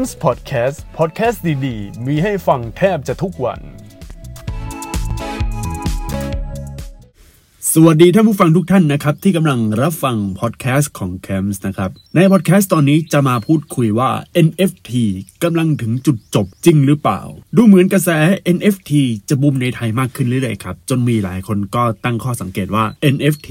m s Podcast Podcast ดีๆ มีให้ฟังแทบจะทุกวัน สวัสดีท่านผู้ฟังทุกท่านนะครับ ที่กำลังรับฟังพอดแคสต์ของ c a m s นะครับ ในพอดแคสต์ตอนนี้จะมาพูดคุยว่า NFT กำลังถึงจุดจบจริงหรือเปล่า ดูเหมือนกระแส NFT จะบูมในไทยมากขึ้นเรื่อยๆครับ จนมีหลายคนก็ตั้งข้อสังเกตว่า NFT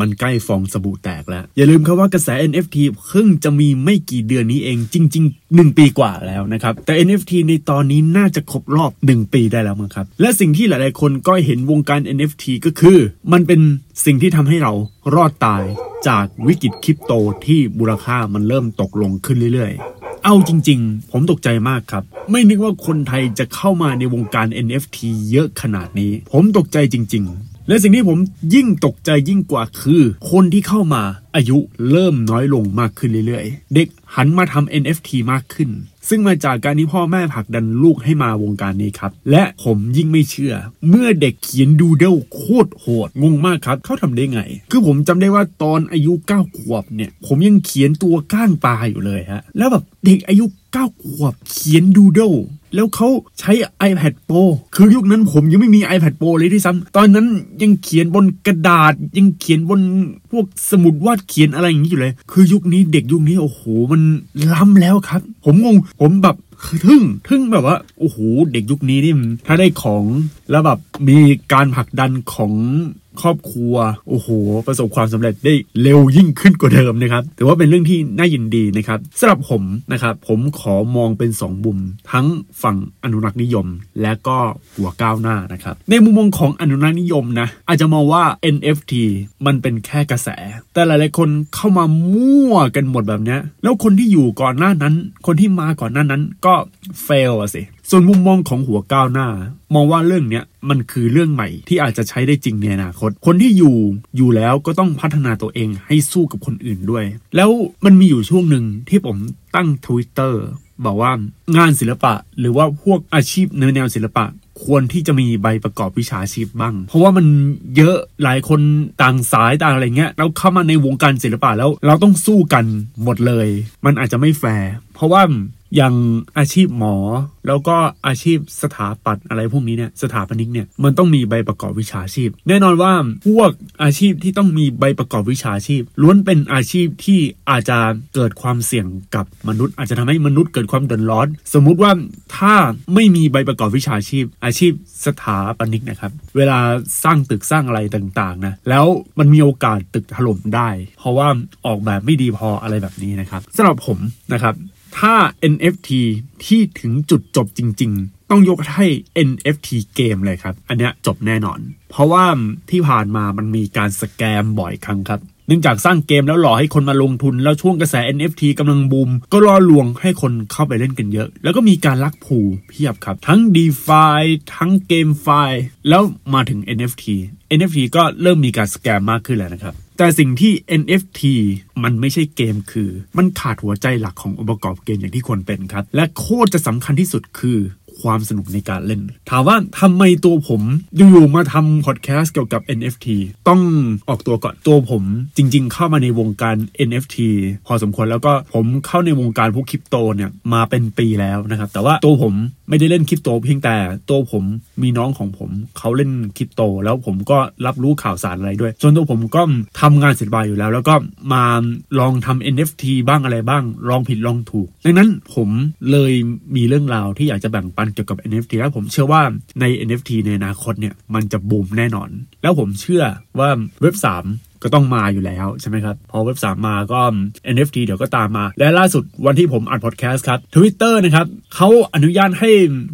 มันใกล้ฟองสบู่แตกแล้ว อย่าลืมครับว่ากระแส NFT เพิ่งจะมีไม่กี่เดือนนี้เองจริง ๆ 1 ปีกว่าแล้วนะครับ แต่ NFT ในตอนนี้น่าจะครบรอบ 1 ปีได้แล้วมั้งครับ และสิ่งที่หลายๆ คนก็เห็นวงการ NFT ก็คือ มันเป็นสิ่งที่ทำให้เรารอดตายจากวิกฤตคริปโตที่มูลค่ามันเริ่มตกลงขึ้นเรื่อยๆเอาจริงๆ ผมตกใจมากครับ ไม่นึกว่าคนไทยจะเข้ามาในวงการ NFT เยอะขนาดนี้ ผมตกใจจริงๆ และสิ่งที่ผมยิ่งตกใจยิ่งกว่าคือ คนที่เข้ามาอายุเริ่มน้อยลงมากขึ้นเรื่อยๆ เด็กหันมาทำ NFT มากขึ้น ซึ่งมาจากการที่พ่อแม่ผลักดันลูกให้มาวงการนี้ครับ และผมยิ่งไม่เชื่อ เมื่อเด็กเขียนดูเดลโคตรโหด งงมากครับเขาทำได้ไง คือผมจำได้ว่าตอนอายุ 9 ขวบเนี่ย ผมยังเขียนตัวก้างปลาอยู่เลยฮะ แล้วแบบเด็กอายุ 9 ขวบเขียนดูเดล แล้วเขาใช้ iPad Pro คือยุคนั้นผมยังไม่มี iPad Pro เลยที่ซ้ำตอนนั้นยังเขียนบนกระดาษ ยังเขียนบนพวกสมุดวาดเขียนอะไรอย่างนี้อยู่เลย คือยุคนี้เด็กยุคนี้โอ้โหมันล้ำแล้วครับ ผมงงผมแบบ ทึ่งทึ่งแบบว่าโอ้โหเด็กยุคนี้นี่ถ้าได้ของแล้วแบบมีการผลักดันของครอบครัว โอ้โห ประสบความสำเร็จได้เร็วยิ่งขึ้นกว่าเดิมนะครับถือว่าเป็นเรื่องที่น่ายินดีนะครับสำหรับผมนะครับ ผมขอมองเป็น2บุม ทั้งฝั่งอนุรักษ์นิยม และก็หัวก้าวหน้านะครับ ในมุมมองของอนุรักษ์นิยมนะ อาจจะมองว่า NFT มันเป็นแค่กระแส แต่หลายๆคนเข้ามามั่วกันหมดแบบนี้แล้วคนที่อยู่ก่อนหน้านั้น คนที่มาก่อนหน้านั้นก็เฟลอะสิ ส่วนมุมมองของหัวก้าวหน้า มองว่าเรื่องเนี้ยมันคือเรื่องใหม่ที่อาจจะใช้ได้จริงในอนาคต คนที่อยู่อยู่แล้วก็ต้องพัฒนาตัวเองให้สู้กับคนอื่นด้วย แล้วมันมีอยู่ช่วงหนึ่งที่ผมตั้ง Twitter บอกว่างานศิลปะหรือว่าพวกอาชีพในแนวศิลปะควรที่จะมีใบประกอบวิชาชีพบ้าง เพราะว่ามันเยอะหลายคนต่างสายต่างอะไรเงี้ยแล้วเข้ามาในวงการศิลปะแล้วเราต้องสู้กันหมดเลย มันอาจจะไม่แฟร์เพราะว่าอย่างอาชีพหมอ แล้วก็อาชีพสถาปัตย์อะไรพวกนี้เนี่ยสถาปนิกเนี่ยมันต้องมีใบประกอบวิชาชีพ แน่นอนว่าพวกอาชีพที่ต้องมีใบประกอบวิชาชีพ ล้วนเป็นอาชีพที่อาจจะเกิดความเสี่ยงกับมนุษย์ อาจจะทำให้มนุษย์เกิดความเดือดร้อน สมมุติว่าถ้าไม่มีใบประกอบวิชาชีพ อาชีพสถาปนิกนะครับ เวลาสร้างตึกสร้างอะไรต่างๆนะแล้วมันมีโอกาสตึกถล่มได้ เพราะว่าออกแบบไม่ดีพออะไรแบบนี้นะครับสำหรับผมนะครับ ถ้า NFT ที่ถึงจุดจบจริง ๆ ต้องยกให้ NFT เกมเลยครับ อันเนี้ยจบแน่นอน เพราะว่าที่ผ่านมามันมีการสแกมบ่อยครั้งครับเนื่องจากสร้างเกมแล้วหล่อให้คนมาลงทุน แล้วช่วงกระแส NFT กำลังบูม ก็ล่อลวงให้คนเข้าไปเล่นกันเยอะ แล้วก็มีการลักผูเพียบครับ ทั้ง DeFi ทั้งเกมไฟแล้วมาถึง NFT NFT ก็เริ่มมีการสแกมมากขึ้นแล้วนะครับ แต่สิ่งที่ NFT มันไม่ใช่เกมคือ มันขาดหัวใจหลักขององค์ประกอบเกมอย่างที่ควรเป็นครับ และโคตรจะสำคัญที่สุดคือ ความสนุกในการเล่น ถามว่าทำไมตัวผมอยู่ๆมาทำพอดแคสต์เกี่ยวกับ NFT ต้องออกตัวก่อนตัวผมจริง ๆ เข้ามาในวงการ NFT พอสมควรแล้วก็ผมเข้าในวงการพวกคริปโตเนี่ยมาเป็นปีแล้วนะครับ แต่ว่าตัวผมไม่ได้เล่นคริปโตเพียงแต่ตัวผมมีน้องของผมเขาเล่นคริปโต แล้วผมก็รับรู้ข่าวสารอะไรด้วยส่วนตัวผมก็ทำงานศิลปะอยู่แล้ว แล้วก็มาลองทำ NFT บ้างอะไรบ้าง ลองผิดลองถูก ดังนั้นผมเลยมีเรื่องราวที่อยากจะแบ่งปันเกี่ยวกับ NFT แล้วผมเชื่อว่าใน NFT ในอนาคตเนี่ยมันจะบูมแน่นอน แล้วผมเชื่อว่าเว็บ 3ก็ต้องมาอยู่แล้วใช่ไหมครับ พอเว็บ 3 มาก็ NFT เดี๋ยวก็ตามมา และล่าสุดวันที่ผมอัดพอดแคสต์ครับ Twitter นะครับเขาอนุญาตให้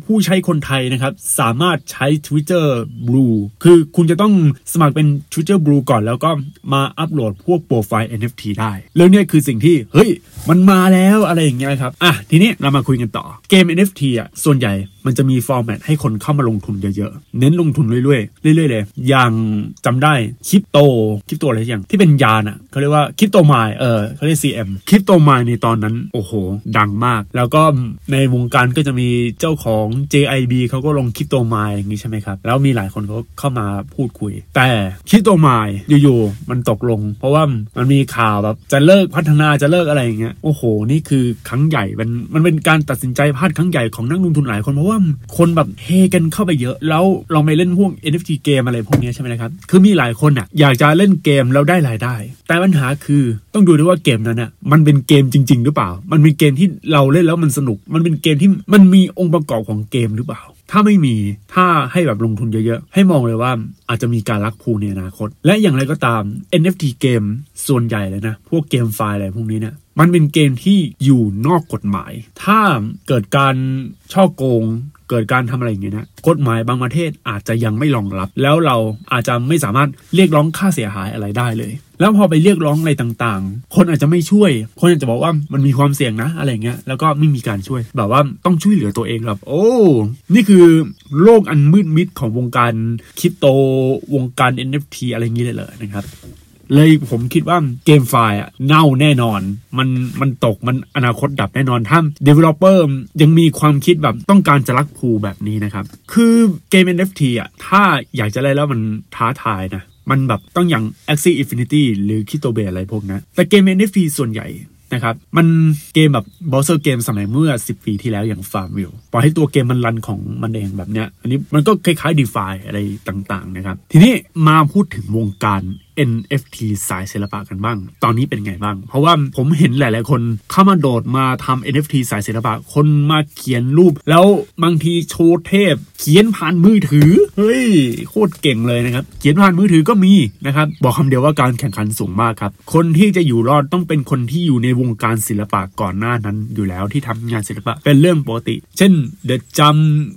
ผู้ใช้คนไทยนะครับ สามารถใช้ Twitter Blue คือคุณจะต้องสมัครเป็น Twitter Blue ก่อนแล้วก็มาอัปโหลดพวกโปรไฟล์ NFT ได้ เรื่องนี้คือสิ่งที่ เฮ้ย มันมาแล้วอะไรอย่างเงี้ยครับ อะ ทีนี้เรามาคุยกันต่อ เกม NFT อะ ส่วนใหญ่มันจะมีฟอร์แมตให้คนเข้ามาลงทุนเยอะๆ เน้นลงทุนเรื่อยๆ เรื่อยๆ เลย อย่างจำได้คริปโต คริปโตอะไรอย่าง ที่เป็นยานอะเขาเรียกว่าคริปโตไมล์เออเขาเรียก CM คริปโตไมล์ในตอนนั้น โอ้โห ดังมาก แล้วก็ในวงการก็จะมีเจ้าของ JIB เขาก็ลงคริปโตไมล์อย่างนี้ใช่ไหมครับ แล้วมีหลายคนเขาเข้ามาพูดคุย แต่คริปโตไมล์อยู่ๆ มันตกลง เพราะว่ามันมีข่าวแบบจะเลิกพัฒนาจะเลิกอะไรอย่างเงี้ยโอ้โห นี่คือครั้งใหญ่มันมันเป็นการตัดสินใจพลาดครั้งใหญ่ของนักลงทุนหลายคนเพราะว่าคนแบบเฮกันเข้าไปเยอะ แล้วเราไม่เล่นพวก NFT เกมอะไรพวกนี้ใช่ไหมครับ คือมีหลายคนอะอยากจะเล่นเกมแล้วได้รายได้ แต่ปัญหาคือต้องดูด้วยว่าเกมนั้นอะมันเป็นเกมจริง ๆ หรือเปล่า มันเป็นเกมที่เราเล่นแล้วมันสนุก มันเป็นเกมที่มันมีองค์ประกอบของเกมหรือเปล่าถ้าไม่มี ถ้าให้แบบลงทุนเยอะๆ ให้มองเลยว่าอาจจะมีการลักพูในอนาคต และอย่างไรก็ตาม NFT เกมส่วนใหญ่เลยนะ พวกเกมไฟล์อะไรพวกนี้เนี่ย มันเป็นเกมที่อยู่นอกกฎหมาย ถ้าเกิดการช่อโกงเกิดการทำอะไรอย่างเงี้ยนะกฎหมายบางประเทศอาจจะยังไม่รองรับ แล้วเราอาจจะไม่สามารถเรียกร้องค่าเสียหายอะไรได้เลย แล้วพอไปเรียกร้องอะไรต่างๆ คนอาจจะไม่ช่วย คนอาจจะบอกว่ามันมีความเสี่ยงนะอะไรเงี้ยแล้วก็ไม่มีการช่วยแบบว่าต้องช่วยเหลือตัวเองแบบโอ้ นี่คือโลกอันมืดมิดของวงการคริปโตวงการ NFT อะไรอย่างนี้เลยเลยนะครับ เลยผมคิดว่าเกมไฟล์อะเน่าแน่นอน มันมันตกมันอนาคตดับแน่นอนถ้า Developer ยังมีความคิดแบบต้องการจะรักภูแบบนี้นะครับ คือเกม NFT อะถ้าอยากจะเล่นแล้วมันท้าทายนะ มันแบบต้องอย่าง Axie Infinity หรือ Crypto b a อะไรพวกนั้แต่เกม NFT ส่วนใหญ่นะครับ มันเกมแบบ browser game สมัยเมื่อ 10 ปีที่แล้วอย่าง Farmville ปล่อยให้ตัวเกมมัน run ของมันเองแบบเนี้ย อันนี้มันก็คล้ายๆ DeFi อะไรต่างๆนะครับ ทีนี้มาพูดถึงวงการ NFT สายศิลปะกันบ้าง ตอนนี้เป็นไงบ้าง เพราะว่าผมเห็นหลาย ๆ คนเข้ามาโดดมาทำ NFT สายศิลปะ คนมาเขียนรูป แล้วบางทีโชว์เทพ เขียนผ่านมือถือ เฮ้ย โคตรเก่งเลยนะครับ เขียนผ่านมือถือก็มีนะครับ บอกคำเดียวว่าการแข่งขันสูงมากครับ คนที่จะอยู่รอดต้องเป็นคนที่อยู่ในวงการศิลปะก่อนหน้านั้นอยู่แล้วที่ทำงานศิลปะ เป็นเรื่องปกติ เช่น เดอะจัม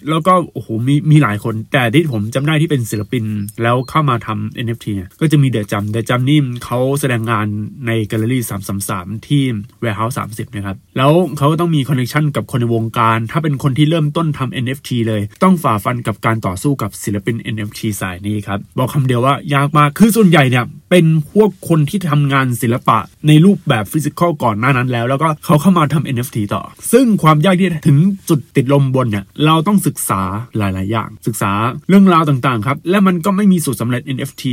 แล้วก็โอ้โหมีมีหลายคน แต่ที่ผมจำได้ที่เป็นศิลปิน แล้วเข้ามาทำ NFT เนี่ยก็จะมีเดอะจัมเดอะจัมนี่เขาแสดงงานในแกลเลอรี่333ที่ Warehouse 30นะครับ แล้วเขาก็ต้องมี connection กับคนในวงการ ถ้าเป็นคนที่เริ่มต้นทำ NFT เลย ต้องฝ่าฟันกับการต่อสู้กับศิลปิน NFT สายนี้ครับ บอกคำเดียวว่ายากมาก คือส่วนใหญ่เนี่ยเป็นพวกคนที่ทำงานศิลปะในรูปแบบ physical ก่อนหน้านั้นแล้ว แล้วก็เขาเข้ามาทำ NFT ต่อ ซึ่งความยากที่ถึงจุดติดลมบนเนี่ยเราต้องศึกษาหลาย ๆ อย่าง ศึกษาเรื่องราวต่าง ๆ ครับ และมันก็ไม่มีสูตรสำเร็จ NFT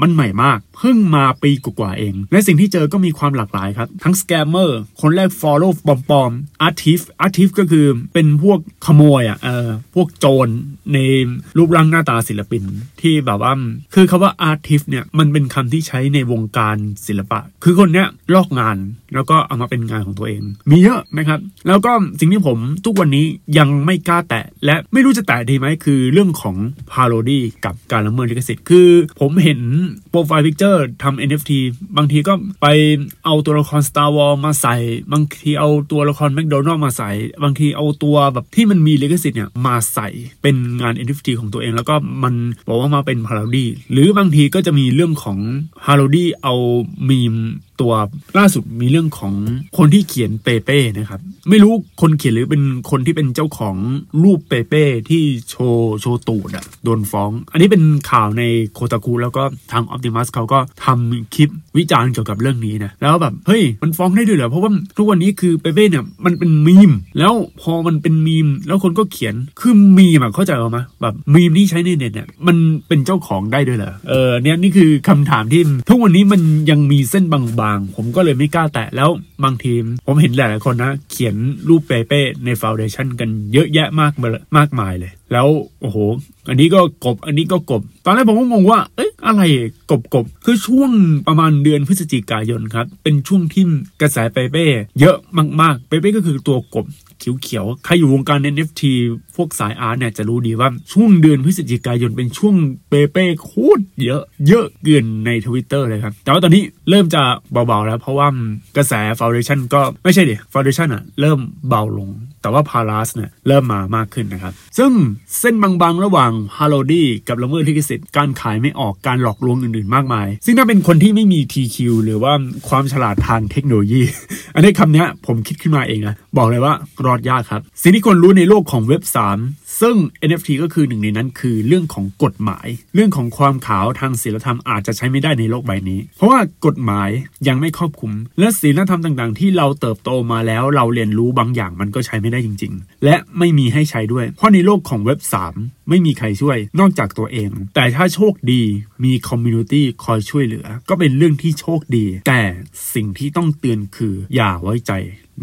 มันใหม่มาก time. เพิ่งมาปีกว่าเอง และสิ่งที่เจอก็มีความหลากหลายครับ ทั้งสแกมเมอร์คนแรก follow ปลอมๆ artist artist ก็คือเป็นพวกขโมยอะเออพวกโจรในรูปร่างหน้าตาศิลปินที่แบบว่า คือคาว่า artist เนี่ยมันเป็นคำที่ใช้ในวงการศิลปะ คือคนเนี้ยลอกงานแล้วก็เอามาเป็นงานของตัวเอง มีเยอะนะครับ แล้วก็สิ่งที่ผมทุกวันนี้ยังไม่กล้าแตะ และไม่รู้จะแตะดีไหมคือเรื่องของ parody กับการละเมิดลิขสิทธิ์คือ ผมเห็น profile picture ทำ NFT บางทีก็ไปเอาตัวละคร Star Wars มาใส่ บางทีเอาตัวละคร McDonald มาใส่ บางทีเอาตัวแบบที่มันมีลิขสิทธิ์เนี่ยมาใส่เป็นงาน NFT ของตัวเอง แล้วก็มันบอกว่ามาเป็นพาราดีหรือบางทีก็จะมีเรื่องของ parody เอามีม ตัวล่าสุดมีเรื่องของคนที่เขียนเปเป้นะครับ ไม่รู้คนเขียนหรือเป็นคนที่เป็นเจ้าของรูปเปเป้ที่โชว์โชว์ตูดอะโดนฟ้อง อันนี้เป็นข่าวในโคตาคุแล้วก็ทางออ t ติมัสเขาก็ทำคลิปวิจารณ์เกี่ยวกับเรื่องนี้นะแล้วแบบเฮ้ยมันฟ้องได้ด้วยเหรอเพราะว่าทุกวันนี้คือเปเป้เนี่ยมันเป็นมีม แล้วพอมันเป็นมีม แล้วคนก็เขียนคือมีมอะเข้าใจไหมแบบมีมที่ใช้ในเน็ตเนี่ยมันเป็นเจ้าของได้ด้วยเหรอเออเนี่ยนี่คือคำถามที่ทุกวันนี้มันยังมีเส้นบางๆผมก็เลยไม่กล้าแตะแล้วบางทีม ผมเห็นหลายๆคนนะ เขียนรูปเปเป้ในฟาวเดชันกันเยอะแยะมากมากมายเลย แล้วโอ้โห อันนี้ก็กบ อันนี้ก็กบ ตอนแรกผมก็งงว่า เอ๊ะอะไรกบกบคือช่วงประมาณเดือนพฤศจิกายนครับ เป็นช่วงที่กระแสเปเป้เยอะมากๆ เปเป้ก็คือตัวกบ เขียวๆ ใครอยู่วงการ NFT พวกสาย art เนี่ยจะรู้ดีว่าช่วงเดือนพฤศจิกายนเป็นช่วงเปเป้โคตรเยอะ เยอะเกินในทวิตเตอร์เลยครับ แต่ว่าตอนนี้เริ่มจะเบาๆแล้ว เพราะว่ากระแส Foundation ก็ไม่ใช่ดิ Foundation อะเริ่มเบาลง แต่ว่า Paras เนี่ยเริ่มมามากขึ้นนะครับ ซึ่งเส้นบางๆ ระหว่าง parody กับละเมิดลิขสิทธิ์การขายไม่ออกการหลอกลวงอื่นๆ มากมาย ซึ่งถ้าเป็นคนที่ไม่มี TQ หรือว่าความฉลาดทางเทคโนโลยี อันนี้คำนี้ผมคิดขึ้นมาเองนะ บอกเลยว่ารอดยากครับ สิ่งที่คนรู้ในโลกของเว็บ 3 ซึ่ง NFT ก็คือหนึ่งในนั้นคือเรื่องของกฎหมาย เรื่องของความขาวทางศีลธรรมอาจจะใช้ไม่ได้ในโลกใบนี้ เพราะว่ากฎหมายยังไม่ครอบคลุม และศีลธรรมต่างๆ ที่เราเติบโตมาแล้วเราเรียนรู้บางอย่างมันก็ใช้ไม่ได้จริง ๆ และไม่มีให้ใช้ด้วย เพราะในโลกของเว็บ 3 ไม่มีใครช่วยนอกจากตัวเอง แต่ถ้าโชคดีมี community คอยช่วยเหลือ ก็เป็นเรื่องที่โชคดี แต่สิ่งที่ต้องเตือนคืออย่าไว้ใจ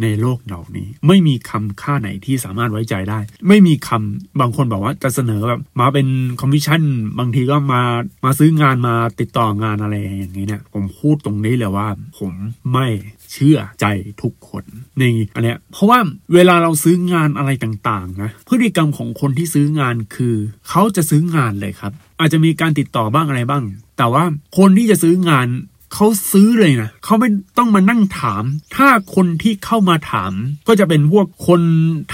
ในโลกเหล่านี้ ไม่มีคำค่าไหนที่สามารถไว้ใจได้ ไม่มีคำบางคนบอกว่าจะเสนอแบบมาเป็นคอมมิชชั่น บางทีก็มามาซื้องานมาติดต่องานอะไรอย่างนี้เนี่ยผมพูดตรงนี้เลยว่า ผมไม่เชื่อใจทุกคนในอันเนี้ยเพราะว่าเวลาเราซื้องานอะไรต่างๆนะพฤติกรรมของคนที่ซื้องานคือ เขาจะซื้องานเลยครับ อาจจะมีการติดต่อบ้างอะไรบ้าง แต่ว่าคนที่จะซื้องาน เขาซื้อเลยนะเขาไม่ต้องมานั่งถาม ถ้าคนที่เข้ามาถาม ก็จะเป็นพวกคน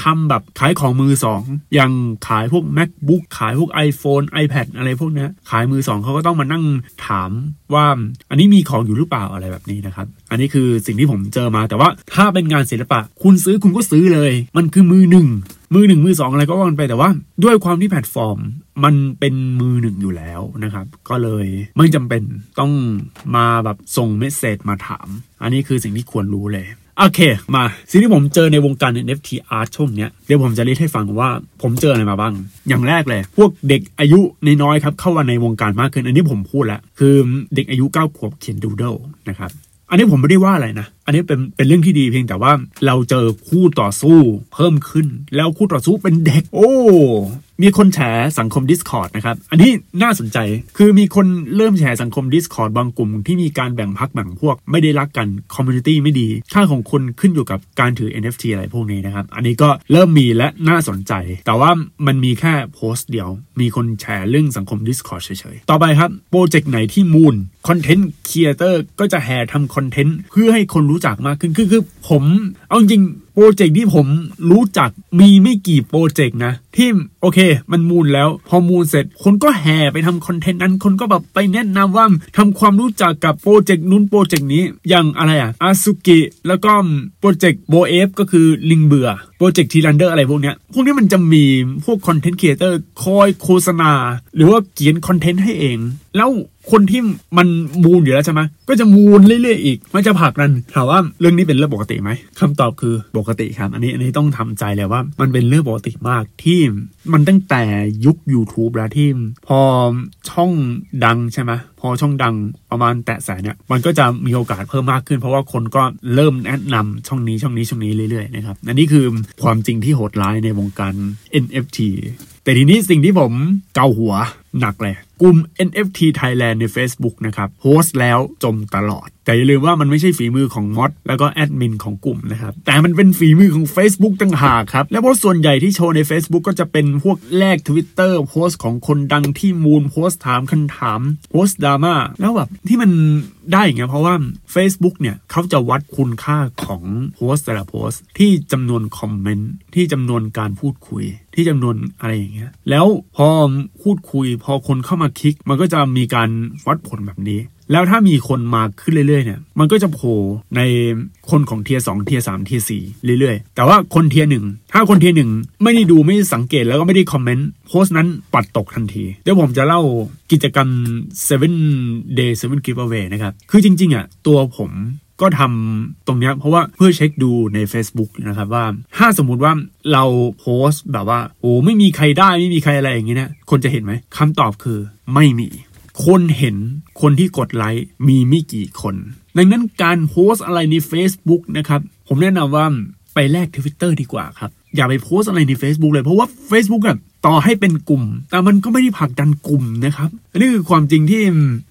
ทำแบบขายของมือสองอย่างขายพวก macbook ขายพวก iPhone iPad อะไรพวกนี้ขายมือสองเขาก็ต้องมานั่งถามว่าอันนี้มีของอยู่หรือเปล่าอะไรแบบนี้นะครับ อันนี้คือสิ่งที่ผมเจอมาแต่ว่าถ้าเป็นงานศิลปะ คุณซื้อคุณก็ซื้อเลย มันคือมือหนึ่งมือหนึ่งมือสองอะไรก็ว่ากันไปแต่ว่า ด้วยความที่แพลตฟอร์ม มันเป็นมือหนึ่งอยู่แล้วนะครับ ก็เลยไม่จำเป็นต้องมาแบบส่ง message มาถาม อันนี้คือสิ่งที่ควรรู้เลยโอเค มาสิ่งที่ผมเจอในวงการ NFT art ช่วงเนี้ยเดี๋ยวผมจะเล่าให้ฟังว่าผมเจออะไรมาบ้าง อย่างแรกเลย พวกเด็กอายุน้อยครับเข้ามาในวงการมากขึ้น อันนี้ผมพูดแล้ว คือเด็กอายุ9ขวบเขียน doodle นะครับอันนี้ผมไม่ได้ว่าอะไรนะ อันนี้เป็นเป็นเรื่องที่ดีเพียงแต่ว่าเราเจอคู่ต่อสู้เพิ่มขึ้น แล้วคู่ต่อสู้เป็นเด็ก โอ้มีคนแฉสังคม Discord นะครับ อันนี้น่าสนใจ คือมีคนเริ่มแฉสังคม Discord บางกลุ่มที่มีการแบ่งพรรคแบ่งพวก ไม่ได้รักกัน คอมมูนิตี้ไม่ดี ค่าของคนขึ้นอยู่กับการถือ NFT อะไรพวกนี้นะครับ อันนี้ก็เริ่มมีและน่าสนใจ แต่ว่ามันมีแค่โพสต์เดียว มีคนแชร์เรื่องสังคม Discord เฉยๆ ต่อไปครับ โปรเจกต์ไหนที่ moon คอนเทนต์ครีเอเตอร์ก็จะแห่ทำคอนเทนต์เพื่อให้คนรู้จักมากขึ้น คือคือผม เอาจริง โปรเจกต์ที่ผมรู้จักมีไม่กี่โปรเจกต์นะ ที่โอเค มัน moon แล้ว พอ moon เสร็จ คนก็แห่ไปทำคอนเทนต์นั้น คนก็แบบไปแนะนำว่าทำความรู้จักกับโปรเจกต์นู้นโปรเจกต์นี้ อย่างอะไรอะ Azuki แล้วก็โปรเจกต์ Bored Ape ก็คือลิงเบื่อโปรเจกต์ทีรันเดอร์อะไรพวกเนี้ย พวกนี้มันจะมีพวกคอนเทนต์ครีเอเตอร์คอยโฆษณา หรือว่าเขียนคอนเทนต์ให้เอง แล้ว คนที่มันมูลอยู่แล้วใช่ไหมก็จะมูลเรื่อยๆอีกมันจะผลักนันถามว่าเรื่องนี้เป็นเรื่องปกติไหมคำตอบคือปกติครับ อันนี้อันนี้ต้องทำใจเลยว่า มันเป็นเรื่องปกติมากที่มันตั้งแต่ยุค YouTube แล้วที่พอช่องดังใช่ไหมพอช่องดังประมาณแตะแสนเนี่ยมันก็จะมีโอกาสเพิ่มมากขึ้น เพราะว่าคนก็เริ่มแนะนำช่องนี้ช่องนี้ช่องนี้เรื่อยๆนะครับอันนี้คือความจริงที่โหดร้ายในวงการ NFT แต่ทีนี้สิ่งที่ผมเกาหัวหนักเลยกลุ่ม NFT Thailand ใน Facebook นะครับโพสต์แล้วจมตลอด แต่อย่าลืมว่ามันไม่ใช่ฝีมือของ mod แล้วก็แอดมินของกลุ่มนะครับแต่มันเป็นฝีมือของ Facebook ต่างหากครับและโพสต์ส่วนใหญ่ที่โชว์ใน Facebook ก็จะเป็นพวกแลก Twitter โพสต์ของคนดังที่ moon โพสต์ถามคำถามโพสต์ดราม่าแล้วแบบที่มันได้อย่างเงี้ยเพราะว่า Facebook เนี่ยเขาจะวัดคุณค่าของโพสต์แต่ละโพสต์ที่จำนวนคอมเมนต์ที่จำนวนการพูดคุย ที่จำนวนอะไรอย่างเงี้ยแล้วพอพูดคุยพอคนเข้ามาคลิก มันก็จะมีการวัดผลแบบนี้ แล้วถ้ามีคนมาขึ้นเรื่อยๆเนี่ย มันก็จะโผล่ในคนของเทียสองเทียสามเทียสี่เรื่อยๆ แต่ว่าคนเทียหนึ่งถ้าคนเทียหนึ่งไม่ได้ดูไม่ได้สังเกตแล้วก็ไม่ได้คอมเมนต์โพสต์นั้นปัดตกทันที เดี๋ยวผมจะเล่ากิจกรรม 7 day 7 giveaway นะครับ คือจริงๆอะตัวผม ก็ทำตรงนี้เพราะว่าเพื่อเช็คดูใน Facebook นะครับว่า ถ้าสมมุติว่าเราโพสต์แบบว่า โอ้ไม่มีใครได้ไม่มีใครอะไรอย่างเงี้ยนะคนจะเห็นไหมคำตอบคือไม่มี คนเห็นคนที่กดไลค์มีไม่กี่คน ดังนั้นการโพสอะไรใน Facebook นะครับ ผมแนะนำว่าไปแลกทวิตเตอร์ดีกว่าครับ อย่าไปโพสอะไรใน Facebook เลยเพราะว่า Facebook อะ ต่อให้เป็นกลุ่ม แต่มันก็ไม่ได้ผลักดันกลุ่มนะครับนนี้คือความจริงที่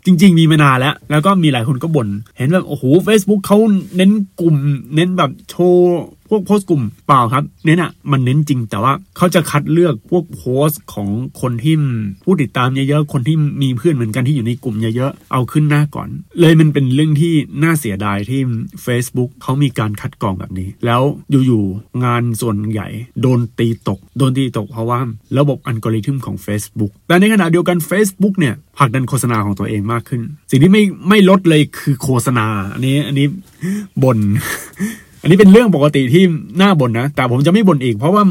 จริง ๆ มีมานานแล้ว แล้วก็มีหลายคนก็บน่นเห็นแบบโอ้โห Facebook เขาเน้นกลุ่ม เน้นแบบโชว์พวกโพสต์กลุ่มเปล่าครับ เน้นอะมันเน้นจริงแต่ว่าเขาจะคัดเลือกพวกโพสต์ของคนที่ผู้ติดตามเยอะๆ คนที่มีเพื่อนเหมือนกันที่อยู่ในกลุ่มเยอะๆ เอาขึ้นหน้าก่อน เลยมันเป็นเรื่องที่น่าเสียดายที่ Facebook เขามีการคัดกรองแบบนี้ แล้วอยู่ๆงานส่วนใหญ่ โดนตีตก โดนตีตกเพราะว่าระระบบอัลกอริทึมของ Facebook แต่ในขณะเดียวกัน Facebook เนี่ยผลักดันโฆษณาของตัวเองมากขึ้น สิ่งที่ไม่ไม่ลดเลยคือโฆษณา อันนี้อันนี้บน อันนี้เป็นเรื่องปกติที่น่าบ่นนะ แต่ผมจะไม่บ่นอีก เพราะว่า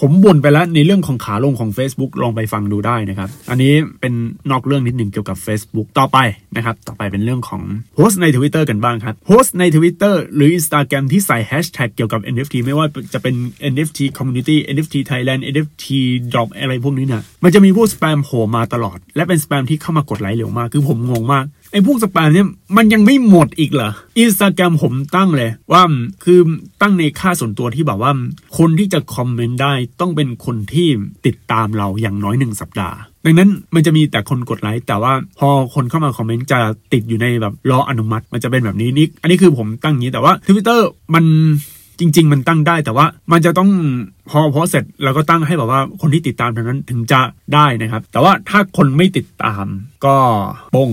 ผมบ่นไปแล้วในเรื่องของขาลงของ Facebook ลองไปฟังดูได้นะครับ อันนี้เป็นนอกเรื่องนิดหนึ่งเกี่ยวกับ Facebook ต่อไปนะครับ ต่อไปเป็นเรื่องของโพสต์ใน Twitter กันบ้างครับโพสต์ใน Twitter หรือ Instagram ที่ใส่แฮชแท็กเกี่ยวกับ NFT ไม่ว่าจะเป็น NFT Community NFT Thailand NFT Drop อะไรพวกนี้เนี่ยมันจะมีพวกสแปมโผล่มาตลอด และเป็นสแปมที่เข้ามากดไลค์เร็วมาก คือผมงงมาก ไอ้พวกสแปมเนี่ยมันยังไม่หมดอีกเหรออินสตาแกรมผมตั้งเลยว่าคือตั้งในค่าส่วนตัวที่แบบว่า คนที่จะคอมเมนต์ได้ต้องเป็นคนที่ติดตามเราอย่างน้อยหนึ่งสัปดาห์ ดังนั้นมันจะมีแต่คนกดไลค์แต่ว่าพอคนเข้ามาคอมเมนต์จะติดอยู่ในแบบรออนุมัติ มันจะเป็นแบบนี้นี่อันนี้คือผมตั้งอย่างนี้แต่ว่า Twitter มัน จริง ๆ มันตั้งได้แต่ว่ามันจะต้องพอพอเสร็จเราก็ตั้งให้แบบว่าคนที่ติดตามเท่านั้นถึงจะได้นะครับ แต่ว่าถ้าคนไม่ติดตามก็บง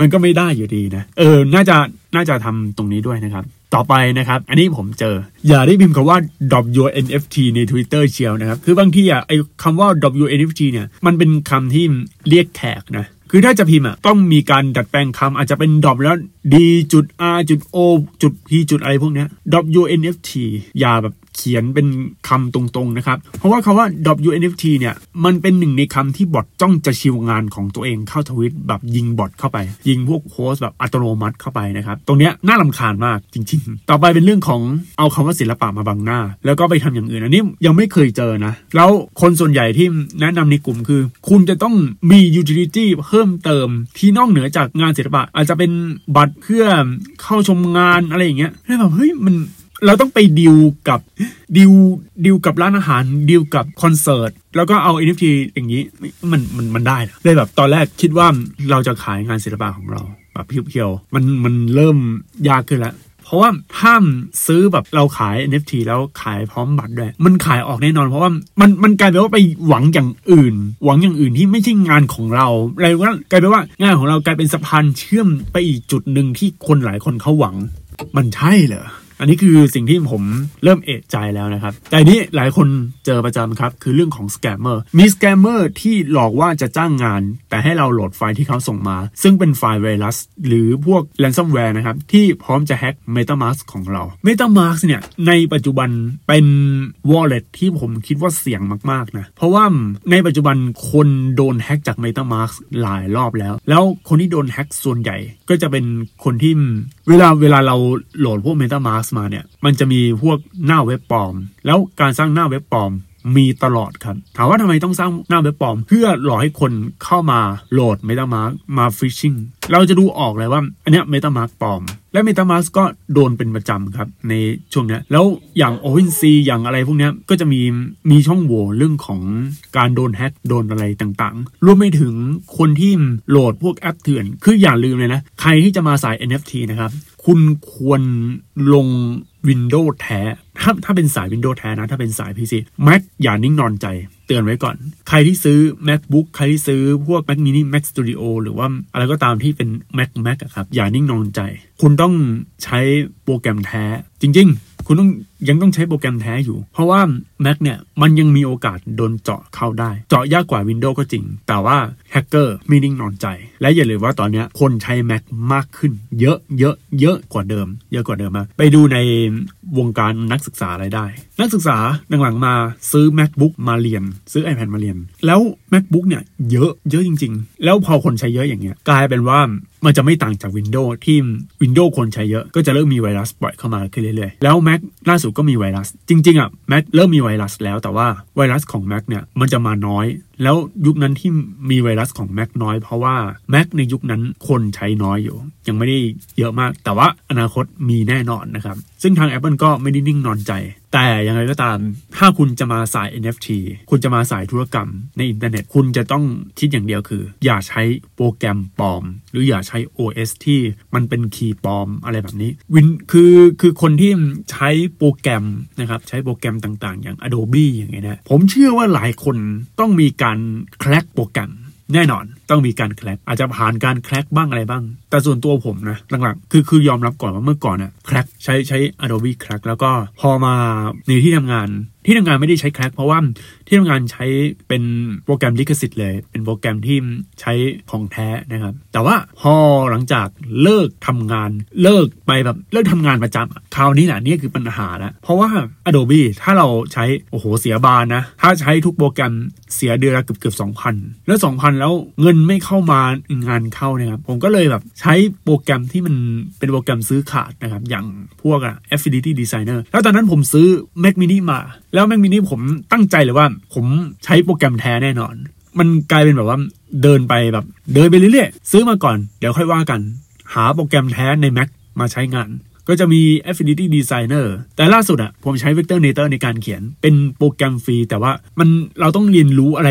มันก็ไม่ได้อยู่ดีนะ เออ น่าจะน่าจะทำตรงนี้ด้วยนะครับ ต่อไปนะครับ อันนี้ผมเจอ อย่าได้พิมพ์คำว่า drop your NFT ใน Twitter เชียวนะครับ คือบางทีอะไอคำว่า drop your NFT เนี่ย มันเป็นคำที่เรียกแขกนะ คือถ้าจะพิมพ์อะต้องมีการดัดแปลงคำอาจจะเป็นดอปแล้ว d จุด r จุด o จุด p จุดอะไรพวกเนี้ย drop your NFT อย่าแบบ เขียนเป็นคำตรงๆนะครับ เพราะว่าคาว่า WNFT เนี่ย มันเป็นหนึ่งในคำที่บอทจ้องจะชิวงานของตัวเองเข้าทวิตแบบยิงบอทเข้าไป ยิงพวกโพสต์แบบอัตโนมัติเข้าไปนะครับ ตรงเนี้ยน่าลำคาญมากจริง ๆ ต่อไปเป็นเรื่องของเอาคำว่าศิลปะมาบังหน้า แล้วก็ไปทำอย่างอื่นอันนี้ยังไม่เคยเจอนะ แล้วคนส่วนใหญ่ที่แนะนำในกลุ่มคือ คุณจะต้องมี utility เพิ่มเติมที่นอกเหนือจากงานศิลปะ อาจจะเป็นบัตรเพื่อเข้าชมงานอะไรอย่างเงี้ยแล้วแบบเฮ้ยมัน เราต้องไปดิวกับดิวดิวกับร้านอาหารดิวกับคอนเสิร์ตแล้วก็เอา NFT อย่างนี้มันมันมันได้นะเลยแบบตอนแรกคิดว่าเราจะขายงานศิลปะของเราแบบเพียวๆมันมันเริ่มยากขึ้นแล้วเพราะว่าห้ามซื้อแบบเราขาย NFT แล้วขายพร้อมบัตรด้วย มันขายออกแน่นอนเพราะว่ามันมันกลายเป็นว่าไปหวังอย่างอื่น หวังอย่างอื่นที่ไม่ใช่งานของเราอะไรก็กลายเป็นว่างานของเรากลายเป็นสะพานเชื่อมไปอีกจุดหนึ่งที่คนหลายคนเขาหวัง มันใช่เหรอ อันนี้คือสิ่งที่ผมเริ่มเอะใจแล้วนะครับ แต่นี้หลายคนเจอประจำครับ คือเรื่องของ scammer มี scammer ที่หลอกว่าจะจ้างงาน แต่ให้เราโหลดไฟล์ที่เขาส่งมา ซึ่งเป็นไฟล์ไวรัส หรือพวก ransomware นะครับที่พร้อมจะแฮ็ก MetaMask ของเรา MetaMask เนี่ยในปัจจุบันเป็น wallet ที่ผมคิดว่าเสี่ยงมากๆนะเพราะว่าในปัจจุบันคนโดนแฮ็กจาก MetaMask หลายรอบแล้ว แล้วคนที่โดนแฮ็กส่วนใหญ่ก็จะเป็นคนที่เวลาเวลาเราโหลดพวก MetaMask มาเนี่ยมันจะมีพวกหน้าเว็บปลอม แล้วการสร้างหน้าเว็บปลอม มีตลอดครับ ถามว่าทำไมต้องสร้างหน้าเว็บปลอม เพื่อหลอกให้คนเข้ามาโหลด MetaMask มา phishing เราจะดูออกเลยว่า อันเนี้ย MetaMask ปลอม และ MetaMask ก็โดนเป็นประจำครับในช่วงนี้แล้วอย่าง OpenSea อย่างอะไรพวกนี้ก็จะมีมีช่องโหว่เรื่องของการโดนแฮ็กโดนอะไรต่างๆ รวมไปถึงคนที่โหลดพวกแอปเถื่อน คืออย่าลืมเลยนะ ใครที่จะมาสาย NFT นะครับ คุณควรลง Windows แท้ ถ้าถ้าเป็นสาย Windows แท้นะ ถ้าเป็นสาย PC Mac อย่านิ่งนอนใจ เตือนไว้ก่อน ใครที่ซื้อ MacBook ใครที่ซื้อพวก Mac mini Mac Studio หรือว่าอะไรก็ตามที่เป็น Mac Mac ครับ อย่านิ่งนอนใจ คุณต้องใช้โปรแกรมแท้จริง ๆ คุณต้องยังต้องใช้โปรแกรมแท้อยู่ เพราะว่า Mac เนี่ย มันยังมีโอกาสโดนเจาะเข้าได้ เจาะยากกว่า Windows ก็จริง แต่ว่าแฮกเกอร์ไม่นิ่งนอนใจ และอย่าลืมว่าตอนนี้คนใช้ Mac มากขึ้น เยอะเยอะเยอะกว่าเดิม เยอะกว่าเดิมมากไปดูในวงการนักศึกษาอะไรได้ นักศึกษาหลังๆมาซื้อ macbook มาเรียน ซื้อ iPad มาเรียน แล้ว macbook เนี่ยเยอะเยอะจริง ๆ แล้วพอคนใช้เยอะอย่างเงี้ยกลายเป็นว่ามันจะไม่ต่างจาก Windows ที่ Windows คนใช้เยอะก็จะเริ่มมีไวรัสปล่อยเข้ามาขึ้นเรื่อยๆ แล้ว Mac ล่าสุดก็มีไวรัส จริง ๆ อะ Mac เริ่มมีไวรัสแล้วแต่ว่าไวรัสของ Mac เนี่ยมันจะมาน้อย แล้วยุคนั้นที่มีไวรัสของ Mac น้อยเพราะว่า Mac ในยุคนั้นคนใช้น้อยอยู่ ยังไม่ได้เยอะมาก แต่ว่าอนาคตมีแน่นอนนะครับ ซึ่งทาง Apple ก็ไม่ได้นิ่งนอนใจ แต่อย่างไรก็ตาม ถ้าคุณจะมาสาย NFT คุณจะมาสายธุรกรรมในอินเทอร์เน็ต คุณจะต้องคิดอย่างเดียวคือ อย่าใช้โปรแกรมปลอม หรืออย่าใช้ OS ที่มันเป็นคีย์ปลอมอะไรแบบนี้วินคือคือคนที่ใช้โปรแกรมนะครับใช้โปรแกรมต่างๆ อย่าง Adobe อย่างเงี้ยนะผมเชื่อว่าหลายคนต้องมีการการแคลกโปรแกรมแน่นอนต้องมีการแคลกอาจจะผ่านการแคลกบ้างอะไรบ้าง แต่ส่วนตัวผมนะหลังๆคือคือยอมรับก่อนว่าเมื่อก่อนเนี่ยแคร็กใช้ใช้ Adobe c r a c แล้วก็พอมาในที่ทำงานที่ทำงานไม่ได้ใช้แคร็กเพราะว่าที่ทำงานใช้เป็นโปรแกรมลิขสิทธิ์เลย เป็นโปรแกรมที่ใช้ของแท้นะครับ แต่ว่าพอหลังจากเลิกทำงานเลิกไปแบบเลิกทำงานประจำคราวนี้แหละนี่คือปัญหาล้วเพราะว่า Adobe ถ้าเราใช้โอ้โหเสียบานนะ ถ้าใช้ทุกโปรแกรมเสียเดือนละเกือบเกือบสองพันแล้วสองพันแล้วเงินไม่เข้ามางานเข้านะครับ ผมก็เลยแบบใช้โปรแกรมที่มันเป็นโปรแกรมซื้อขาดนะครับ อย่างพวกอะ Affinity Designer แล้วตอนนั้นผมซื้อ Mac Mini มา แล้ว Mac Mini ผมตั้งใจเลยว่าผมใช้โปรแกรมแท้แน่นอน มันกลายเป็นแบบว่าเดินไปแบบเดินไปเรื่อยๆ ซื้อมาก่อนเดี๋ยวค่อยว่ากัน หาโปรแกรมแท้ใน Mac มาใช้งานก็จะมี Affinity Designer แต่ล่าสุดอะผมใช้ Vector Nator ในการเขียนเป็นโปรแกรมฟรี แต่ว่ามันเราต้องเรียนรู้อะไร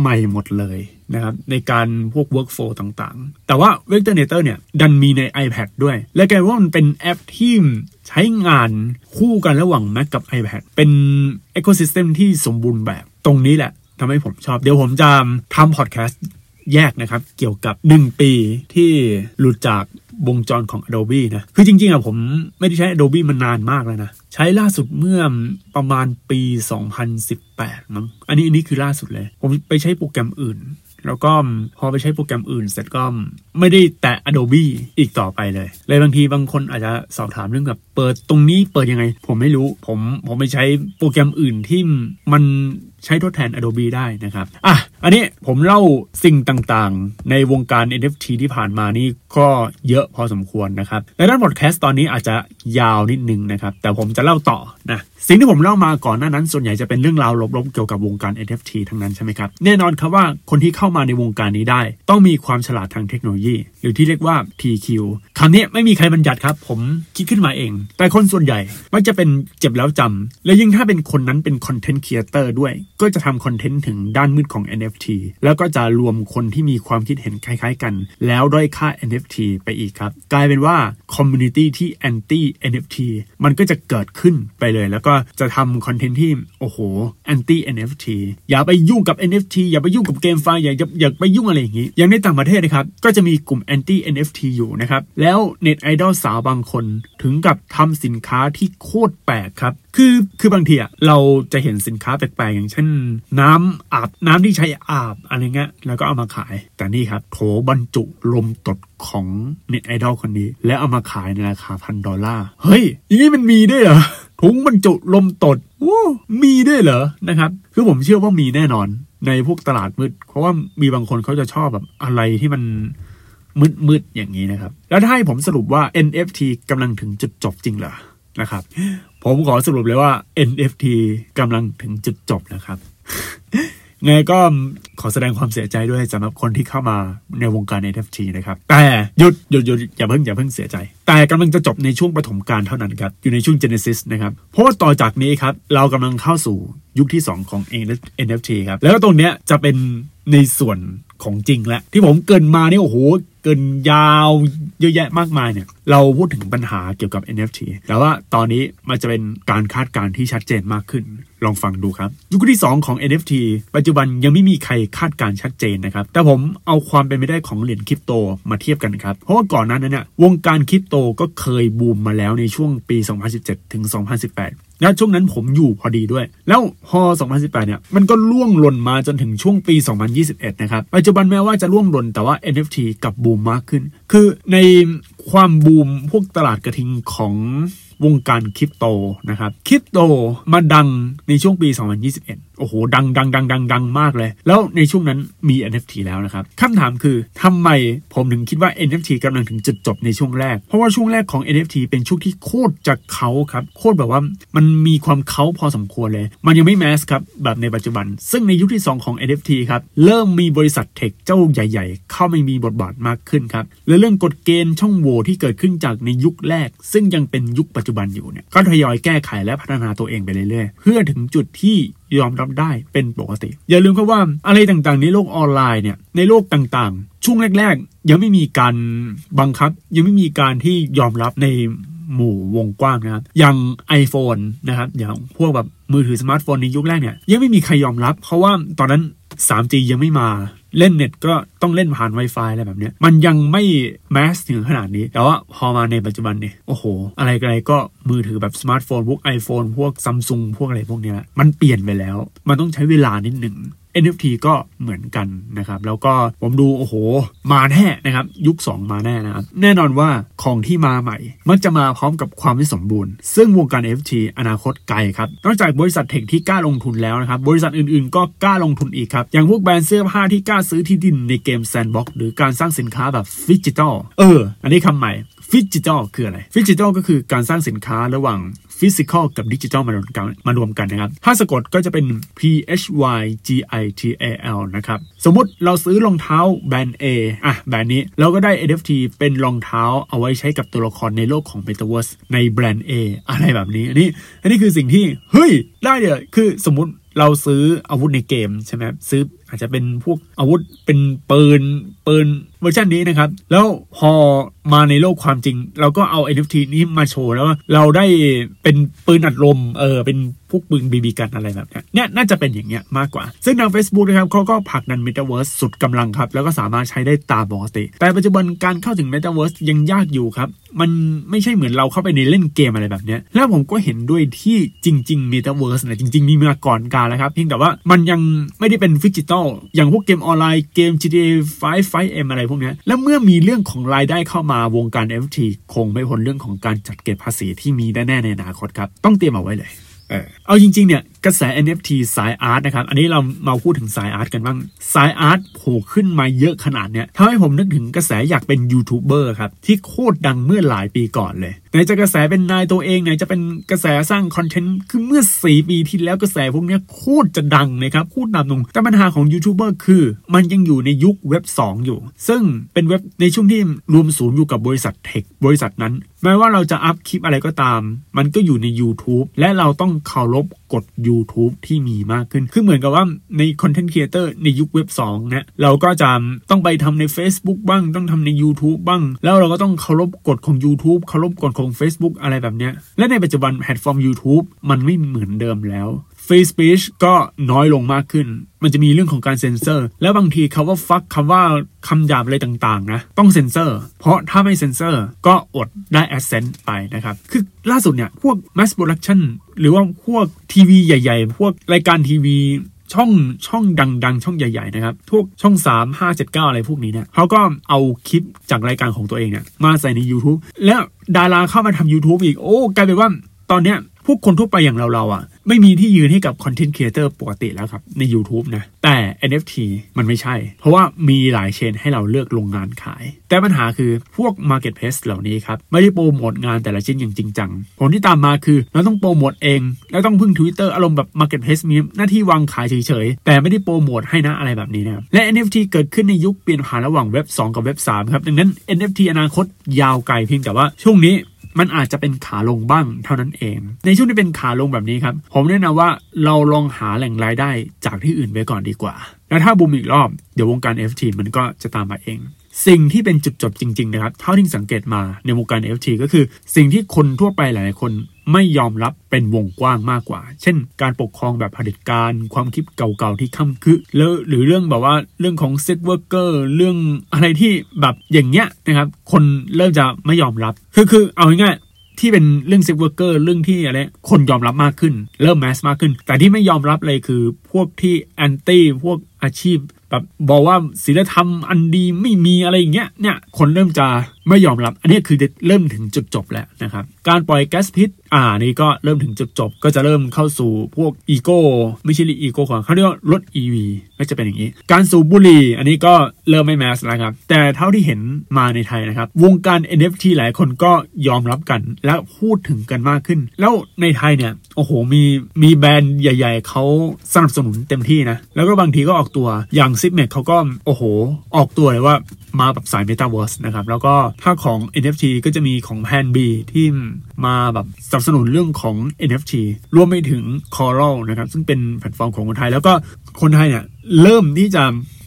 ใหม่หมดเลย นะครับในการพวก workflow ต่างๆ แต่ว่า Vector Nator เนี่ยดันมีใน iPad ด้วย และกลายว่ามันเป็นแอปที่ใช้งานคู่กันระหว่าง Mac กับ iPad เป็น ecosystem ที่สมบูรณ์แบบตรงนี้แหละทำให้ผมชอบ เดี๋ยวผมจะทำพอดแคสต์แยกนะครับ เกี่ยวกับ 1 ปีที่หลุดจากวงจรของ Adobe นะ คือจริงๆอะผมไม่ได้ใช้ Adobe มานานมากแล้วนะ ใช้ล่าสุดเมื่อประมาณปี 2018มั้งอันนี้อันนี้คือล่าสุดเลย ผมไปใช้โปรแกรมอื่น แล้วก็พอไปใช้โปรแกรมอื่น เสร็จก็ไม่ได้แตะ Adobe อีกต่อไปเลย เลยบางทีบางคนอาจจะสอบถามเรื่องแบบเปิดตรงนี้เปิดยังไง ผมไม่รู้ ผมผมไปใช้โปรแกรมอื่นที่มัน ใช้ทดแทน Adobe ได้นะครับ อะ อันนี้ผมเล่าสิ่งต่างๆ ในวงการ NFT ที่ผ่านมานี่ก็เยอะพอสมควรนะครับ ในด้านพอดแคสต์ตอนนี้อาจจะยาวนิดนึงนะครับ แต่ผมจะเล่าต่อนะ สิ่งที่ผมเล่ามาก่อนหน้านั้นส่วนใหญ่จะเป็นเรื่องราวลบๆ เกี่ยวกับวงการ NFT ทั้งนั้นใช่ไหมครับ แน่นอนครับว่าคนที่เข้ามาในวงการนี้ได้ ต้องมีความฉลาดทางเทคโนโลยี หรือที่เรียกว่า TQ คำนี้ไม่มีใครบัญญัติครับ ผมคิดขึ้นมาเอง แต่คนส่วนใหญ่มักจะเป็นเจ็บแล้วจำและยิ่งถ้าเป็นคนนั้นเป็นคอนเทนต์ครีเอเตอร์ด้วยก็จะทำคอนเทนต์ถึงด้านมืดของ NFT แล้วก็จะรวมคนที่มีความคิดเห็นคล้ายๆกัน แล้วด้อยค่า NFT ไปอีกครับ กลายเป็นว่าคอมมูนิตี้ที่แอนตี้ NFT มันก็จะเกิดขึ้นไปเลย แล้วก็จะทำคอนเทนต์ที่โอ้โหแอนตี้ NFT อย่าไปยุ่งกับ NFT อย่าไปยุ่งกับ GameFi อย่าอย่าไปยุ่งอะไรอย่างนี้อย่างในต่างประเทศนะครับก็จะมีกลุ่มแอนตี้ NFT อยู่นะครับแล้วเน็ตไอดอลสาวบางคนถึงกับทำสินค้าที่โคตรแปลกครับคือคือบางทีอะเราจะเห็นสินค้าแปลกๆอย่างเช่น น้ำอาบน้ำที่ใช้อาบอะไรเงี้ยแล้วก็เอามาขาย แต่นี่ครับโถบรรจุลมตดของเน็ตไอดอลคนนี้ แล้วเอามาขายในราคาพันดอลลาร์เฮ้ยอย่างนี้มันมีด้วยเหรอถุงบรรจุลมตดโอ้มีด้วยเหรอนะครับ คือผมเชื่อว่ามีแน่นอนในพวกตลาดมืด เพราะว่ามีบางคนเขาจะชอบแบบอะไรที่มันมืดๆอย่างนี้นะครับ แล้วถ้าให้ผมสรุปว่า NFT กำลังถึงจุดจบจริงเหรอนะครับ ผมขอสรุปเลยว่า NFT กำลังถึงจุดจบนะครับ ไงก็ขอแสดงความเสียใจด้วยสำหรับคนที่เข้ามาในวงการ NFT นะครับ แต่หยุดหยุดหยุดอย่าเพิ่งอย่าเพิ่งเสียใจ แต่กำลังจะจบในช่วงปฐมกาลเท่านั้นครับ อยู่ในช่วง Genesis นะครับ เพราะว่าต่อจากนี้ครับ เรากำลังเข้าสู่ยุคที่ 2 ของ NFT ครับ แล้วตรงเนี้ยจะเป็นในส่วนของจริงและ ที่ผมเกินมาเนี่ยโอ้โห เกินยาวเยอะแยะมากมายเนี่ย เราพูดถึงปัญหาเกี่ยวกับ NFT แต่ว่าตอนนี้มันจะเป็นการคาดการณ์ที่ชัดเจนมากขึ้น ลองฟังดูครับ ยุคที่ 2 ของ NFT ปัจจุบันยังไม่มีใครคาดการณ์ชัดเจนนะครับ แต่ผมเอาความเป็นไปได้ของเหรียญคริปโตมาเทียบกันครับ เพราะว่าก่อนหน้านั้นเนี่ย วงการคริปโตก็เคยบูมมาแล้วในช่วงปี 2017 ถึง 2018 และช่วงนั้นผมอยู่พอดีด้วย แล้วพอ2018 เนี่ย มันก็ล่วงหล่นมาจนถึงช่วงปี 2021 นะครับ ปัจจุบันแม้ว่าจะล่วงหล่นแต่ว่า NFT กับบูมมากขึ้น คือในความบูมพวกตลาดกระทิงของวงการคริปโตนะครับคริปโตมาดังในช่วงปี 2021 โอ้โห ดังดังดังดังดังมากเลย แล้วในช่วงนั้นมี NFT แล้วนะครับคำถามคือทำไมผมถึงคิดว่า NFT กำลังถึงจุดจบในช่วงแรก เพราะว่าช่วงแรกของ NFT เป็นช่วงที่โคตรจะเขาครับ โคตรแบบว่ามันมีความเขาพอสมควรเลย มันยังไม่แมสครับแบบในปัจจุบัน ซึ่งในยุคที่ 2 ของ NFT ครับเริ่มมีบริษัทเทคเจ้าใหญ่ ๆ เข้ามามีบทบาทมากขึ้นครับและเรื่องกฎเกณฑ์ช่องโหว่ที่เกิดขึ้นจากในยุคแรก ซึ่งยังเป็นยุคปัจจุบันอยู่เนี่ยก็ทยอยแก้ไขและพัฒนาตัวเองไปเรื่อยๆ เพื่อถึงจุดที่ยอมรับได้เป็นปกติ อย่าลืมครับว่าอะไรต่างๆ ในโลกออนไลน์เนี่ยในโลกต่างๆ ช่วงแรก ๆ ยังไม่มีการบังคับ ยังไม่มีการที่ยอมรับในหมู่วงกว้างนะครับอย่าง iPhone นะครับอย่างพวกแบบมือถือสมาร์ทโฟนในยุคแรกเนี่ยยังไม่มีใครยอมรับ เพราะว่าตอนนั้น 3G ยังไม่มา เล่นเน็ตก็ต้องเล่นผ่าน Wi-Fi อะไรแบบเนี้ยมันยังไม่ mass ถึงขนาดนี้ แต่ว่าพอมาในปัจจุบันเนี่ยโอ้โห อะไรอะไรก็มือถือแบบสมาร์ทโฟนพวก iPhone พวกซัมซุงพวกอะไรพวกเนี้ยมันเปลี่ยนไปแล้ว มันต้องใช้เวลานิดหนึ่ง NFT ก็เหมือนกันนะครับ แล้วก็ผมดู โอ้โห มาแน่นะครับ ยุค 2 มาแน่นะครับ แน่นอนว่าของที่มาใหม่ มันจะมาพร้อมกับความไม่สมบูรณ์ ซึ่งวงการ NFT อนาคตไกลครับ นอกจากบริษัทเทคที่กล้าลงทุนแล้วนะครับ บริษัทอื่นๆ ก็กล้าลงทุนอีกครับ อย่างพวกแบรนด์เสื้อผ้าที่กล้าซื้อที่ดินในเกม Sandbox หรือการสร้างสินค้าแบบ phygital เออ อันนี้คำใหม่phygital คืออะไร phygital ก็คือการสร้างสินค้าระหว่าง physical กับดิจิทัลมารวมกันมารวมกันนะครับ ถ้าสะกดก็จะเป็น P H Y G I T A L นะครับ สมมติเราซื้อรองเท้าแบรนด์ A อะแบรนด์นี้เราก็ได้ NFT เป็นรองเท้าเอาไว้ใช้กับตัวละครในโลกของ Metaverse ในแบรนด์ A อะไรแบบนี้ อันนี้ อันนี้คือสิ่งที่ เฮ้ย ได้เดี๋ยวคือสมมติเราซื้ออาวุธในเกมใช่ไหมซื้อ อาจจะเป็นพวกอาวุธเป็นปืนปืนเวอร์ชันนี้นะครับ แล้วพอมาในโลกความจริง เราก็เอา NFT นี้มาโชว์แล้วว่าเราได้เป็นปืนอัดลมเออเป็นพวกปืนบีบีกันอะไรแบบเนี้ยเนี่ยน่าจะเป็นอย่างเงี้ยมากกว่า ซึ่งทาง Facebook นะครับเขาก็ผลักดัน Metaverse สุดกำลังครับ แล้วก็สามารถใช้ได้ตามปกติ แต่ปัจจุบันการเข้าถึง Metaverse ยังยากอยู่ครับ มันไม่ใช่เหมือนเราเข้าไปในเล่นเกมอะไรแบบเนี้ยแล้วผมก็เห็นด้วยที่จริง ๆ Metaverse นี่ยจริง ๆ มีมาก่อนการแล้วครับ เพียงแต่ว่ามันยังไม่ได้เป็น phygital อย่างพวกเกมออนไลน์เกม GTA 5 FiveM อะไรพวกเนี้ยแล้วเมื่อมีเรื่องของรายได้เข้ามาวงการ NFT คงไม่พ้นเรื่องของการจัดเก็บภาษีที่มีแน่ๆในอนาคตครับ ต้องเตรียมเอาไว้เลย เออเอาจริงๆเนี่ย กระแส NFT สายอาร์ตนะครับ อันนี้เรามาพูดถึงสายอาร์ตกันบ้าง สายอาร์ตโผล่ขึ้นมาเยอะขนาดเนี้ยทำให้ผมนึกถึงกระแสอยากเป็นยูทูบเบอร์ครับ ที่โคตรดังเมื่อหลายปีก่อนเลยไหนจะกระแสเป็นนายตัวเองไหนจะเป็นกระแสสร้าง content คือเมื่อ 4 ปีที่แล้วกระแสพวกเนี้ยโคตรจะดังนะครับพูดตามตรงแต่ปัญหาของยูทูบเบอร์คือ มันยังอยู่ในยุคเว็บ 2 อยู่ ซึ่งเป็นเว็บในช่วงที่รวมศูนย์อยู่กับบริษัทเทคบริษัทนั้นแม้ว่าเราจะอัพคลิปอะไรก็ตาม มันก็อยู่ใน YouTube และเราต้องเคารพกฎ YouTube ที่มีมากขึ้น คือเหมือนกับว่าใน content creator ในยุคเว็บ2เนี่ยเราก็จะต้องไปทำใน Facebook บ้าง ต้องทำใน YouTube บ้าง แล้วเราก็ต้องเคารพกฎของ YouTube เคารพกฎของ Facebook อะไรแบบเนี้ยและในปัจจุบันแพลตฟอร์ม YouTube มันไม่เหมือนเดิมแล้ว Free Speech ก็น้อยลงมากขึ้น มันจะมีเรื่องของการเซ็นเซอร์ แล้วบางทีคำว่า fuck คำว่าคำหยาบอะไรต่างๆนะต้องเซ็นเซอร์ เพราะถ้าไม่เซ็นเซอร์ก็อดได้ AdSense ไปนะครับ คือล่าสุดเนี่ย พวก Mass Production หรือว่าพวกทีวีใหญ่ ๆ พวกรายการทีวีช่องช่องดัง ๆ ช่องใหญ่ ๆ นะครับพวกช่อง 3 5 7 9 อะไรพวกนี้เนี่ยเขาก็เอาคลิปจากรายการของตัวเองเนี่ยมาใส่ใน YouTube แล้วดาราเข้ามาทำ YouTube อีก โอ้กลายเป็นว่าตอนเนี้ยพวกคนทั่วไปอย่างเราๆอะ ไม่มีที่ยืนให้กับ content creator ปกติแล้วครับใน YouTube นะ แต่ NFT มันไม่ใช่ เพราะว่ามีหลาย chain ให้เราเลือกลงงานขาย แต่ปัญหาคือพวก Marketplace เหล่านี้ครับ ไม่ได้โปรโมทงานแต่ละชิ้นอย่างจริงจังผลที่ตามมาคือเราต้องโปรโมทเอง แล้วต้องพึ่ง Twitter อารมณ์แบบ Marketplace มีหน้าที่วางขายเฉยๆ แต่ไม่ได้โปรโมทให้นะอะไรแบบนี้นะและ NFT เกิดขึ้นในยุคเปลี่ยนผ่านระหว่างเว็บ 2 กับเว็บ3ครับดังนั้น NFT อนาคตยาวไกลเพียงแต่ว่าช่วงนี้ มันอาจจะเป็นขาลงบ้างเท่านั้นเอง ในช่วงที่เป็นขาลงแบบนี้ครับ ผมแนะนำว่าเราลองหาแหล่งรายได้จากที่อื่นไปก่อนดีกว่า แล้วถ้าบูมอีกรอบ เดี๋ยววงการ FT มันก็จะตามมาเอง สิ่งที่เป็นจุดจบจริงๆนะครับเท่าที่สังเกตมาในวงการ FT ก็คือ สิ่งที่คนทั่วไปหลายๆคนไม่ยอมรับเป็นวงกว้างมากกว่า เช่น การปกครองแบบเผด็จการ ความคิดเก่าๆที่ค้ำคือแล้วหรือเรื่องแบบว่าเรื่องของ sex worker เรื่องอะไรที่แบบอย่างเงี้ยนะครับ คนเริ่มจะไม่ยอมรับ คือคือเอาง่ายๆที่เป็นเรื่อง sex worker เรื่องที่อะไรคนยอมรับมากขึ้น เริ่ม mass มากขึ้น แต่ที่ไม่ยอมรับเลยคือพวกที่ anti พวกอาชีพ แบบบอกว่าศีลธรรมอันดีไม่มีอะไรอย่างเงี้ยเนี่ยคนเริ่มจะไม่ยอมรับ อันนี้คือจะเริ่มถึงจุดจบแล้วนะครับ การปล่อยแก๊สพิษ อ่า นี่ก็เริ่มถึงจุดจบ ก็จะเริ่มเข้าสู่พวก eco ไม่ใช่ eco ของเขาเรียกว่ารถ EV ก็จะเป็นอย่างนี้ การสูบบุหรี่ อันนี้ก็เริ่มไม่ mass แล้วครับ แต่เท่าที่เห็นมาในไทยนะครับ วงการ NFT หลายคนก็ยอมรับกัน และพูดถึงกันมากขึ้น แล้วในไทยเนี่ย โอ้โห มีมีแบรนด์ใหญ่ ๆ เขาสนับสนุนเต็มที่นะ แล้วก็บางทีก็ออกตัว อย่าง Zipmex เขาก็ โอ้โห ออกตัวเลยว่ามาแบบสาย Metaverse นะครับ แล้วก็ถ้าของ NFT ก็จะมีของ Plan B ที่มาแบบสนับสนุนเรื่องของ NFT รวมไปถึง Coral นะครับ ซึ่งเป็นแพลตฟอร์มของคนไทย แล้วก็คนไทยเนี่ยเริ่มที่จะ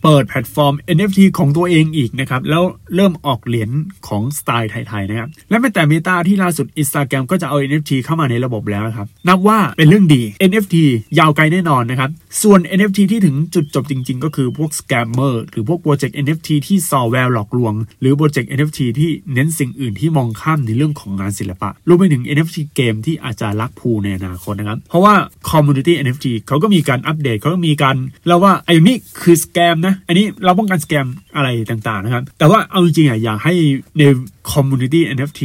เปิดแพลตฟอร์ม NFT ของตัวเองอีกนะครับ แล้วเริ่มออกเหรียญของสไตล์ไทยๆนะครับ และแม้แต่ Meta ที่ล่าสุด Instagram ก็จะเอา NFT เข้ามาในระบบแล้วนะครับ นับว่าเป็นเรื่องดี NFT ยาวไกลแน่นอนนะครับ ส่วน NFT ที่ถึงจุดจบจริง ๆ ก็คือพวก scammer หรือพวกโปรเจกต์ NFT ที่ส่อแววหลอกลวง หรือโปรเจกต์ NFT ที่เน้นสิ่งอื่นที่มองข้ามในเรื่องของงานศิลปะรวมไปถึง NFT เกมที่อาจจะ rug pull ในอนาคตนะครับ เพราะว่า Community NFT เขาก็มีการอัปเดตเขาก็มีการเล่าว่าไอ้นี่คือ scam นะอันนี้เราป้องกัน scam อะไรต่างๆนะครับ แต่ว่าเอาจริงๆอะอยากให้ใน Community NFT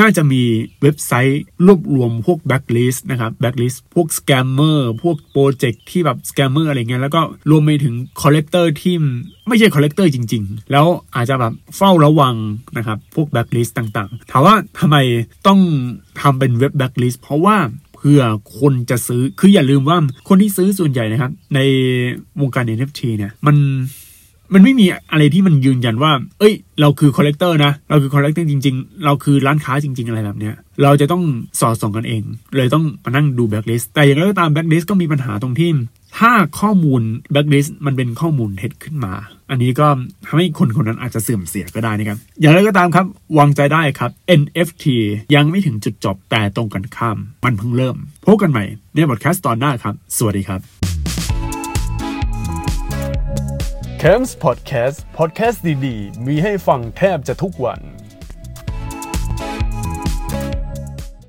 น่าจะมีเว็บไซต์รวบรวมพวก backlist นะครับ blacklist พวก scammer พวกโปรเจกต์ที่แบบ scammer อะไรเงี้ยแล้วก็รวมไปถึง collector ที่ไม่ใช่ collector จริง ๆ แล้วอาจจะแบบเฝ้าระวังนะครับ พวก blacklist ต่างๆ ถามว่าทำไมต้องทำเป็นเว็บ backlist เพราะว่า เพื่อคนจะซื้อ คืออย่าลืมว่าคนที่ซื้อส่วนใหญ่นะครับ ในวงการ NFT เนี่ยมันมันไม่มีอะไรที่มันยืนยันว่า เอ้ย เราคือ collector นะ เราคือ collector จริง ๆ เราคือร้านค้าจริง ๆ อะไรแบบเนี้ย เราจะต้องสอดส่องกันเอง เลยต้องมานั่งดูแบ็กลิสต์ แต่อย่างไรก็ตามแบ็กลิสต์ก็มีปัญหาตรงที่ ถ้าข้อมูลแบ็กลิสต์มันเป็นข้อมูลเท็จขึ้นมา อันนี้ก็ทำให้คนคนนั้นอาจจะเสื่อมเสียก็ได้นะครับ อย่างไรก็ตามครับ วางใจได้ครับ NFT ยังไม่ถึงจุดจบแต่ตรงกันข้าม มันเพิ่งเริ่ม พบกันใหม่ในบทแคสต์ตอนหน้าครับ สวัสดีครับ c a m s Podcast Podcast ดีๆ มีให้ฟังแทบจะทุกวัน